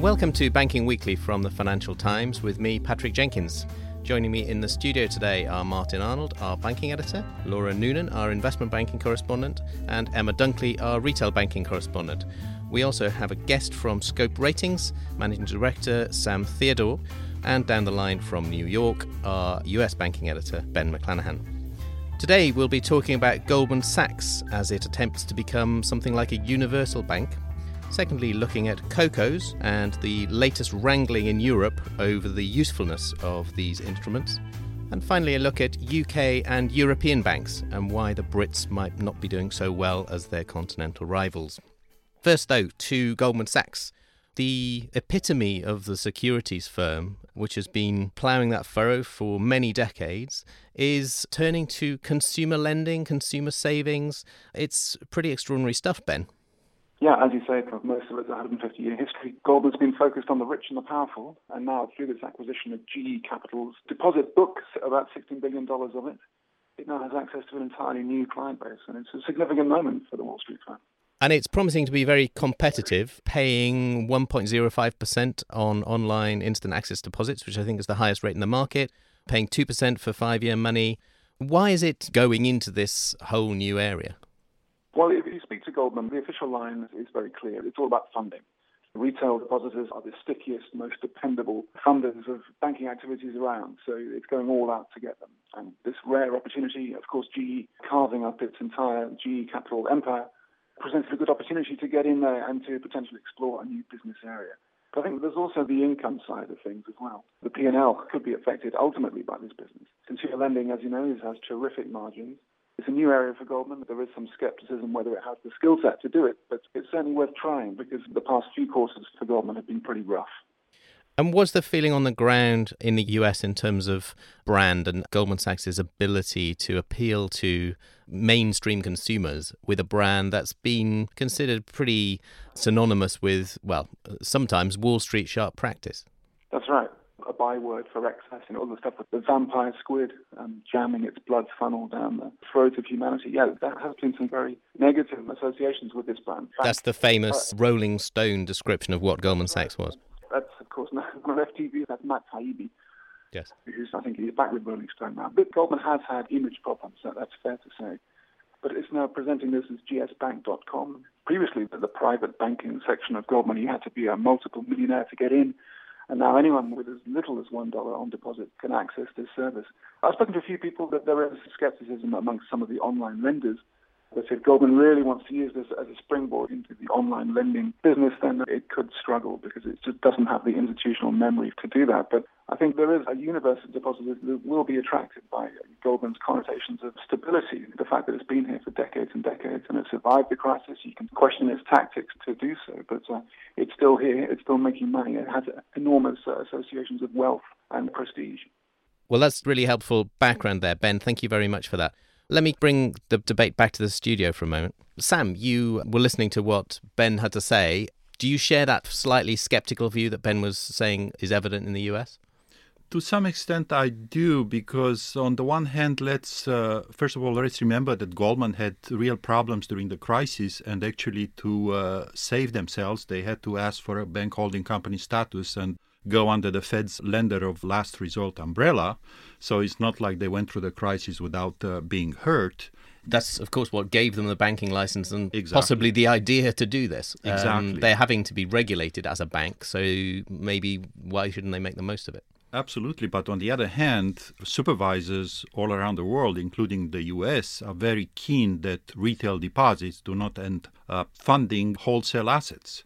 Welcome to Banking Weekly from the Financial Times with me, Patrick Jenkins. Joining me in the studio today are Martin Arnold, our banking editor, Laura Noonan, our investment banking correspondent, and Emma Dunkley, our retail banking correspondent. We also have a guest from Scope Ratings, Managing Director Sam Theodore, and down the line from New York, our US banking editor, Ben McLannahan. Today we'll be talking about Goldman Sachs as it attempts to become something like a universal bank. Secondly, looking at COCOs and the latest wrangling in Europe over the usefulness of these instruments. And finally, a look at UK and European banks and why the Brits might not be doing so well as their continental rivals. First, though, to Goldman Sachs, the epitome of the securities firm, which has been ploughing that furrow for many decades, is turning to consumer lending, consumer savings. It's pretty extraordinary stuff, Ben. Yeah, as you say, for most of its 150 year history, Goldman's been focused on the rich and the powerful, and now through this acquisition of GE Capital's deposit book, about $16 billion of it, it now has access to an entirely new client base, and it's a significant moment for the Wall Street firm. And it's promising to be very competitive, paying 1.05% on online instant access deposits, which I think is the highest rate in the market, paying 2% for five year money. Why is it going into this whole new area? Well, Goldman, the official line is very clear. It's all about funding. Retail depositors are the stickiest, most dependable funders of banking activities around, so it's going all out to get them. And this rare opportunity, of course, GE carving up its entire GE Capital empire, presents a good opportunity to get in there and to potentially explore a new business area. But I think there's also the income side of things as well. The P&L could be affected ultimately by this business. Consumer lending, as you know, has terrific margins. It's a new area for Goldman. There is some skepticism whether it has the skill set to do it, but it's certainly worth trying because the past few courses for Goldman have been pretty rough. And was the feeling on the ground in the US in terms of brand and Goldman Sachs' ability to appeal to mainstream consumers with a brand that's been considered pretty synonymous with, well, sometimes Wall Street sharp practice? A byword for excess and all the stuff with the vampire squid um, jamming its blood funnel down the throat of humanity. Yeah, that has been some very negative associations with this brand. That's the famous Rolling Stone description of what Goldman Sachs was. That's, of course, not on FTV. That's Matt Taibbi. Yes. Who's, I think he's back with Rolling Stone now. But Goldman has had image problems, so that's fair to say. But it's now presenting this as gsbank.com. Previously, the, the private banking section of Goldman, you had to be a multiple millionaire to get in. And now anyone with as little as $1 on deposit can access this service. I've spoken to a few people that there is skepticism amongst some of the online lenders but if Goldman really wants to use this as a springboard into the online lending business, then it could struggle because it just doesn't have the institutional memory to do that. But I think there is a universe of depositors that will be attracted by Goldman's connotations of stability, the fact that it's been here for decades and decades and it survived the crisis. You can question its tactics to do so, but uh, it's still here, it's still making money, it has enormous uh, associations of wealth and prestige. Well, that's really helpful background there, Ben. Thank you very much for that. Let me bring the debate back to the studio for a moment. Sam, you were listening to what Ben had to say. Do you share that slightly skeptical view that Ben was saying is evident in the US? To some extent, I do, because on the one hand, let's uh, first of all let's remember that Goldman had real problems during the crisis, and actually to uh, save themselves, they had to ask for a bank holding company status and go under the Fed's lender of last resort umbrella. So it's not like they went through the crisis without uh, being hurt. That's, of course, what gave them the banking license and Exactly. possibly the idea to do this. Um, Exactly. they're having to be regulated as a bank, so maybe why shouldn't they make the most of it? Absolutely. But on the other hand, supervisors all around the world, including the US, are very keen that retail deposits do not end up funding wholesale assets.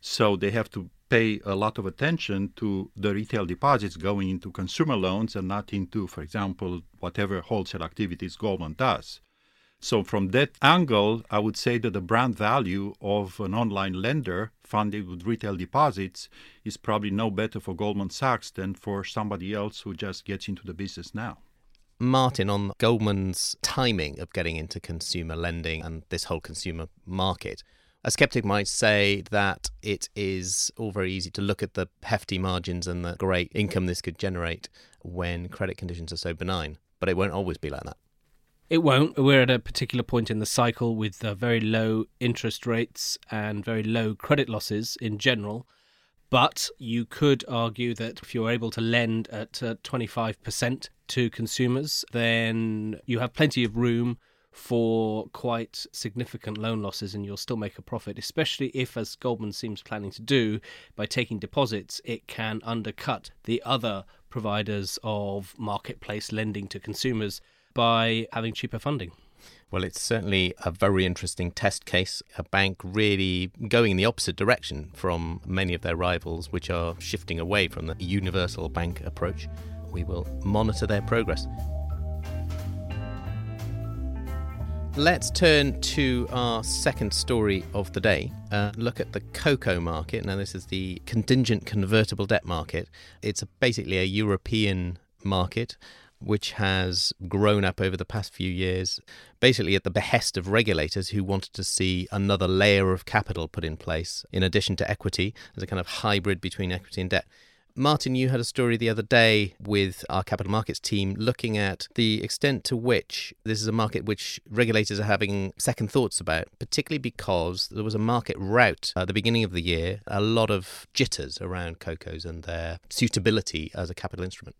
So they have to pay a lot of attention to the retail deposits going into consumer loans and not into, for example, whatever wholesale activities Goldman does. So, from that angle, I would say that the brand value of an online lender funded with retail deposits is probably no better for Goldman Sachs than for somebody else who just gets into the business now. Martin, on Goldman's timing of getting into consumer lending and this whole consumer market, a skeptic might say that it is all very easy to look at the hefty margins and the great income this could generate when credit conditions are so benign, but it won't always be like that. It won't. We're at a particular point in the cycle with uh, very low interest rates and very low credit losses in general. But you could argue that if you're able to lend at uh, 25% to consumers, then you have plenty of room for quite significant loan losses and you'll still make a profit, especially if, as Goldman seems planning to do, by taking deposits, it can undercut the other providers of marketplace lending to consumers by having cheaper funding. Well, it's certainly a very interesting test case. A bank really going in the opposite direction from many of their rivals, which are shifting away from the universal bank approach. We will monitor their progress. Let's turn to our second story of the day. Uh, look at the CoCo market. Now, this is the contingent convertible debt market. It's basically a European market which has grown up over the past few years, basically at the behest of regulators who wanted to see another layer of capital put in place in addition to equity as a kind of hybrid between equity and debt. Martin, you had a story the other day with our capital markets team looking at the extent to which this is a market which regulators are having second thoughts about, particularly because there was a market rout at the beginning of the year, a lot of jitters around CoCos and their suitability as a capital instrument.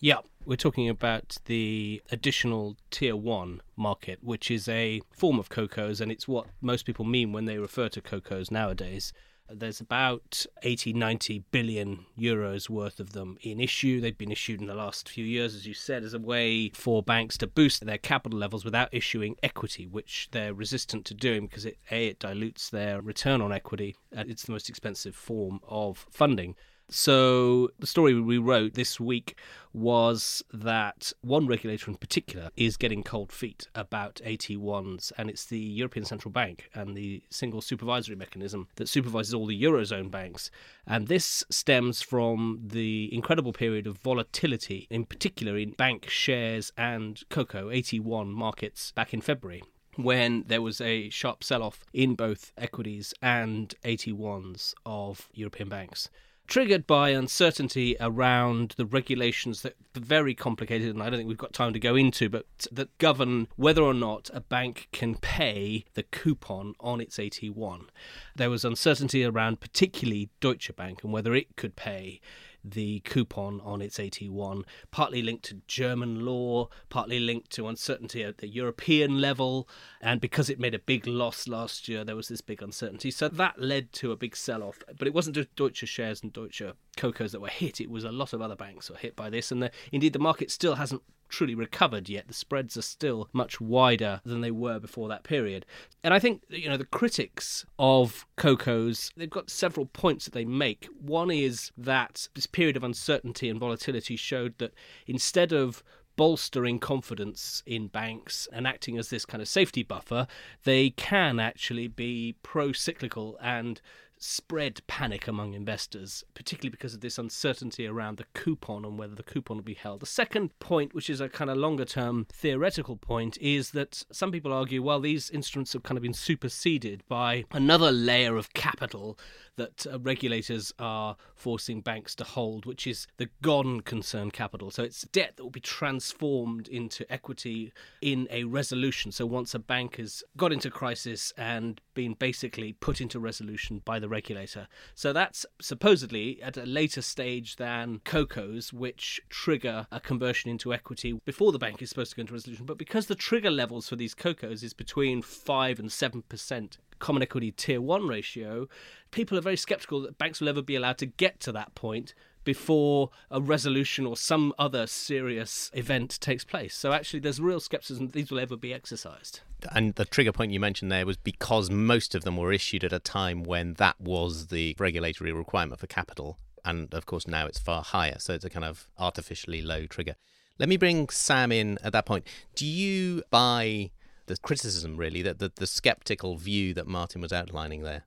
Yeah, we're talking about the additional tier one market, which is a form of CoCos, and it's what most people mean when they refer to CoCos nowadays. There's about 80, 90 billion euros worth of them in issue. They've been issued in the last few years, as you said, as a way for banks to boost their capital levels without issuing equity, which they're resistant to doing because it, A, it dilutes their return on equity, it's the most expensive form of funding. So, the story we wrote this week was that one regulator in particular is getting cold feet about AT1s, and it's the European Central Bank and the single supervisory mechanism that supervises all the Eurozone banks. And this stems from the incredible period of volatility, in particular in bank shares and CoCo AT1 markets back in February when there was a sharp sell off in both equities and AT1s of European banks triggered by uncertainty around the regulations that are very complicated and I don't think we've got time to go into, but that govern whether or not a bank can pay the coupon on its AT1. There was uncertainty around particularly Deutsche Bank and whether it could pay the coupon on its AT1, partly linked to German law, partly linked to uncertainty at the European level. And because it made a big loss last year, there was this big uncertainty. So that led to a big sell off. But it wasn't just Deutsche shares and Deutsche CoCos that were hit, it was a lot of other banks were hit by this. And the, indeed, the market still hasn't truly recovered yet. The spreads are still much wider than they were before that period. And I think, you know, the critics of CoCos, they've got several points that they make. One is that this period of uncertainty and volatility showed that instead of bolstering confidence in banks and acting as this kind of safety buffer, they can actually be pro cyclical and spread panic among investors, particularly because of this uncertainty around the coupon and whether the coupon will be held. The second point, which is a kind of longer term theoretical point, is that some people argue, well, these instruments have kind of been superseded by another layer of capital that uh, regulators are forcing banks to hold, which is the gone concern capital. So it's debt that will be transformed into equity in a resolution. So once a bank has got into crisis and been basically put into resolution by the regulator. So that's supposedly at a later stage than CoCos, which trigger a conversion into equity before the bank is supposed to go into resolution. But because the trigger levels for these CoCos is between 5 and 7% common equity tier 1 ratio, people are very skeptical that banks will ever be allowed to get to that point before a resolution or some other serious event takes place. So actually, there's real skepticism that these will ever be exercised. And the trigger point you mentioned there was because most of them were issued at a time when that was the regulatory requirement for capital. And of course, now it's far higher. So it's a kind of artificially low trigger. Let me bring Sam in at that point. Do you buy the criticism, really, that the, the skeptical view that Martin was outlining there?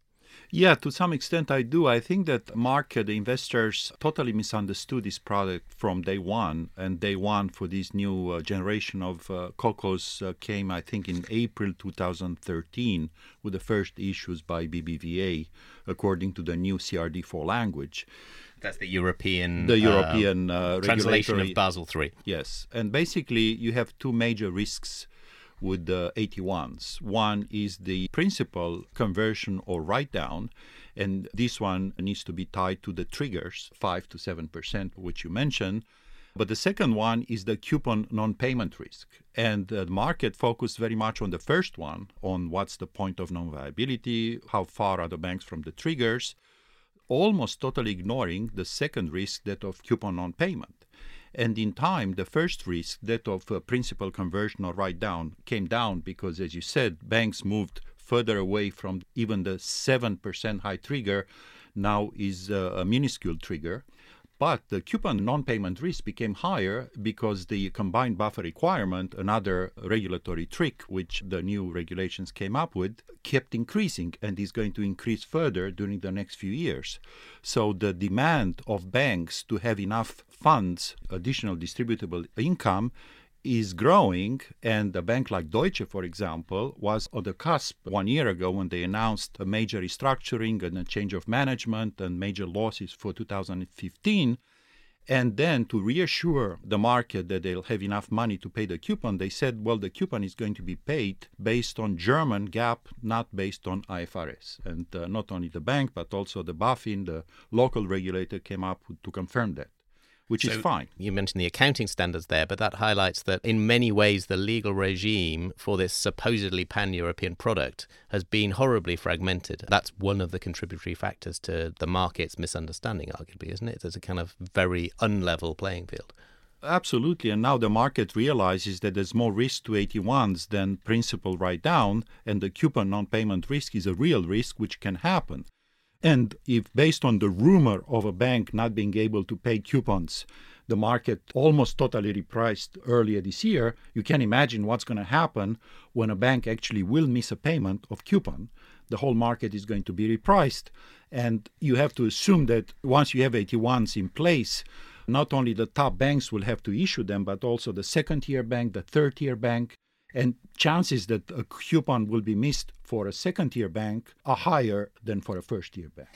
Yeah, to some extent I do. I think that market investors totally misunderstood this product from day one. And day one for this new uh, generation of uh, CoCos uh, came, I think, in April 2013 with the first issues by BBVA, according to the new CRD4 language. That's the European the European uh, translation of Basel III. Yes, and basically you have two major risks with the AT1s. One is the principal conversion or write down, and this one needs to be tied to the triggers, 5 to 7%, which you mentioned. But the second one is the coupon non payment risk. And the market focused very much on the first one, on what's the point of non viability, how far are the banks from the triggers, almost totally ignoring the second risk, that of coupon non payment. And in time, the first risk, that of uh, principal conversion or write down, came down because, as you said, banks moved further away from even the 7% high trigger, now is uh, a minuscule trigger. But the coupon non payment risk became higher because the combined buffer requirement, another regulatory trick which the new regulations came up with, kept increasing and is going to increase further during the next few years. So the demand of banks to have enough funds, additional distributable income, is growing, and a bank like Deutsche, for example, was on the cusp one year ago when they announced a major restructuring and a change of management and major losses for 2015. And then to reassure the market that they'll have enough money to pay the coupon, they said, well, the coupon is going to be paid based on German GAAP, not based on IFRS. And uh, not only the bank, but also the BaFin, the local regulator, came up to confirm that which so is fine. You mentioned the accounting standards there, but that highlights that in many ways the legal regime for this supposedly pan European product has been horribly fragmented. That's one of the contributory factors to the market's misunderstanding, arguably, isn't it? There's a kind of very unlevel playing field. Absolutely. And now the market realizes that there's more risk to AT1s than principal write down, and the coupon non payment risk is a real risk which can happen. And if, based on the rumor of a bank not being able to pay coupons, the market almost totally repriced earlier this year, you can imagine what's going to happen when a bank actually will miss a payment of coupon. The whole market is going to be repriced. And you have to assume that once you have AT1s in place, not only the top banks will have to issue them, but also the second tier bank, the third tier bank, and chances that a coupon will be missed for a second tier bank are higher than for a first tier bank.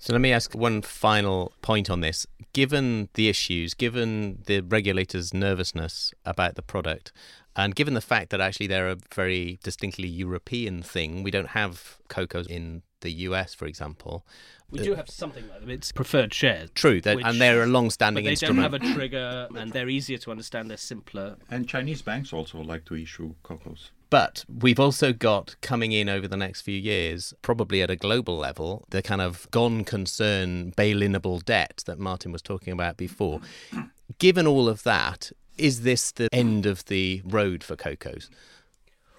So let me ask one final point on this. Given the issues, given the regulators' nervousness about the product, and given the fact that actually they're a very distinctly European thing, we don't have CoCos in the US, for example. We uh, do have something like them. It's preferred shares. True, which, and they're a long-standing they instrument. don't have a trigger, and they're easier to understand. They're simpler. And Chinese banks also like to issue CoCos. But we've also got coming in over the next few years, probably at a global level, the kind of gone concern bail-inable debt that Martin was talking about before. Given all of that, is this the end of the road for CoCos?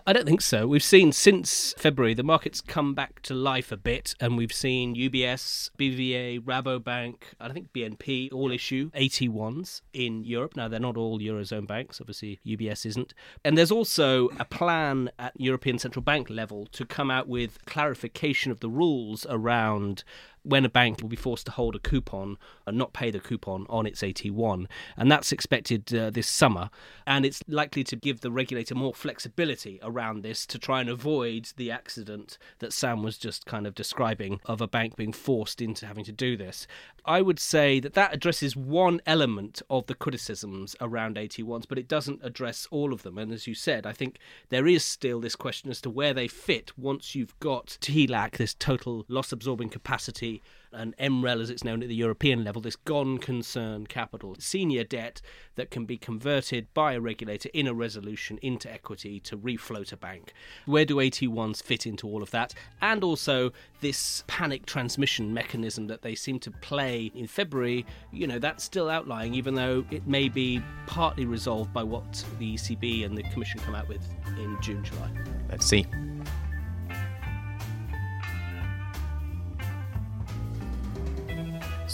I don't think so. We've seen since February the market's come back to life a bit, and we've seen UBS, BVA, Rabobank, I think BNP all issue AT1s in Europe. Now, they're not all Eurozone banks, obviously, UBS isn't. And there's also a plan at European Central Bank level to come out with clarification of the rules around when a bank will be forced to hold a coupon and not pay the coupon on its AT1. And that's expected uh, this summer. And it's likely to give the regulator more flexibility around this to try and avoid the accident that Sam was just kind of describing of a bank being forced into having to do this. I would say that that addresses one element of the criticisms around AT1s, but it doesn't address all of them. And as you said, I think there is still this question as to where they fit once you've got TLAC, this total loss absorbing capacity and MREL as it's known at the European level, this gone concern capital, senior debt that can be converted by a regulator in a resolution into equity to refloat a bank. Where do AT1s fit into all of that? And also this panic transmission mechanism that they seem to play in February, you know, that's still outlying, even though it may be partly resolved by what the ECB and the Commission come out with in June, July. Let's see.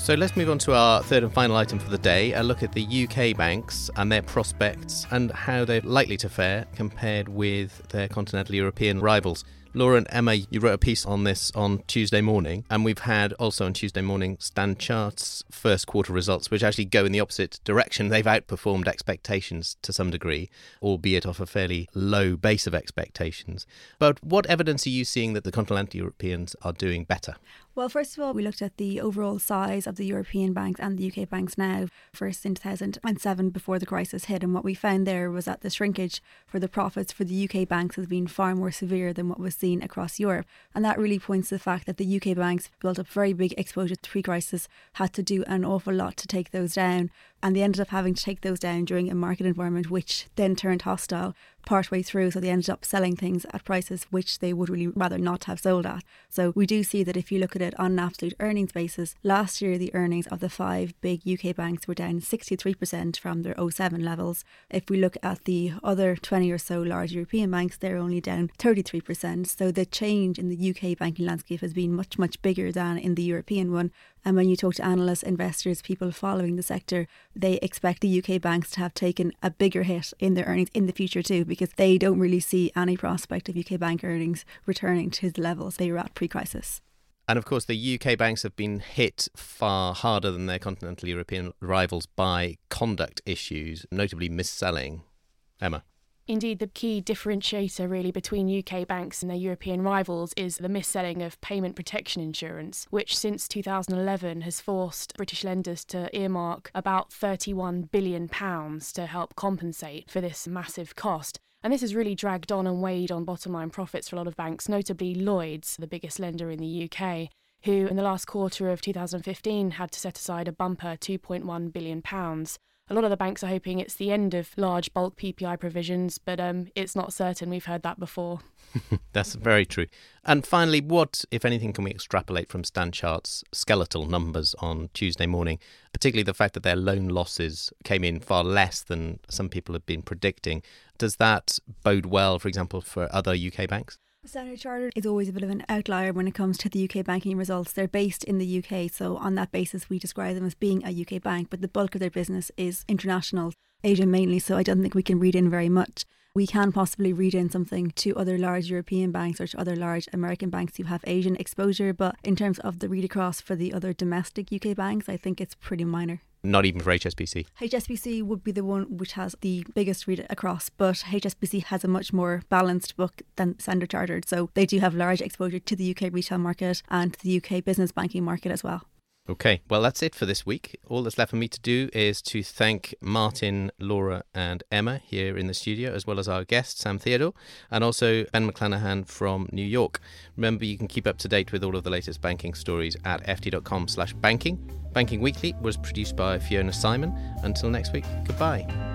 So let's move on to our third and final item for the day a look at the UK banks and their prospects and how they're likely to fare compared with their continental European rivals. Laura and Emma, you wrote a piece on this on Tuesday morning, and we've had also on Tuesday morning Stand Chart's first quarter results, which actually go in the opposite direction. They've outperformed expectations to some degree, albeit off a fairly low base of expectations. But what evidence are you seeing that the continental Europeans are doing better? Well, first of all, we looked at the overall size of the European banks and the UK banks now, first in 2007 before the crisis hit. And what we found there was that the shrinkage for the profits for the UK banks has been far more severe than what was seen across Europe. And that really points to the fact that the UK banks built up very big exposure to pre crisis, had to do an awful lot to take those down and they ended up having to take those down during a market environment which then turned hostile partway through. So they ended up selling things at prices which they would really rather not have sold at. So we do see that if you look at it on an absolute earnings basis, last year the earnings of the five big UK banks were down 63% from their 07 levels. If we look at the other 20 or so large European banks, they're only down 33%. So the change in the UK banking landscape has been much, much bigger than in the European one. And when you talk to analysts, investors, people following the sector, they expect the UK banks to have taken a bigger hit in their earnings in the future too, because they don't really see any prospect of UK bank earnings returning to the levels they were at pre crisis. And of course, the UK banks have been hit far harder than their continental European rivals by conduct issues, notably mis-selling. Emma. Indeed, the key differentiator really between UK banks and their European rivals is the mis-selling of payment protection insurance, which since 2011 has forced British lenders to earmark about 31 billion pounds to help compensate for this massive cost. And this has really dragged on and weighed on bottom line profits for a lot of banks, notably Lloyds, the biggest lender in the UK, who in the last quarter of 2015 had to set aside a bumper 2.1 billion pounds a lot of the banks are hoping it's the end of large bulk PPI provisions, but um, it's not certain. We've heard that before. That's very true. And finally, what, if anything, can we extrapolate from Stand Chart's skeletal numbers on Tuesday morning, particularly the fact that their loan losses came in far less than some people have been predicting? Does that bode well, for example, for other UK banks? Standard Chartered is always a bit of an outlier when it comes to the UK banking results. They're based in the UK, so on that basis, we describe them as being a UK bank, but the bulk of their business is international, Asia mainly, so I don't think we can read in very much. We can possibly read in something to other large European banks or to other large American banks who have Asian exposure, but in terms of the read across for the other domestic UK banks, I think it's pretty minor not even for HSBC. HSBC would be the one which has the biggest read across, but HSBC has a much more balanced book than Standard Chartered. So they do have large exposure to the UK retail market and the UK business banking market as well. Okay, well, that's it for this week. All that's left for me to do is to thank Martin, Laura, and Emma here in the studio, as well as our guest, Sam Theodore, and also Ben McLannahan from New York. Remember, you can keep up to date with all of the latest banking stories at ft.com slash banking. Banking Weekly was produced by Fiona Simon. Until next week, goodbye.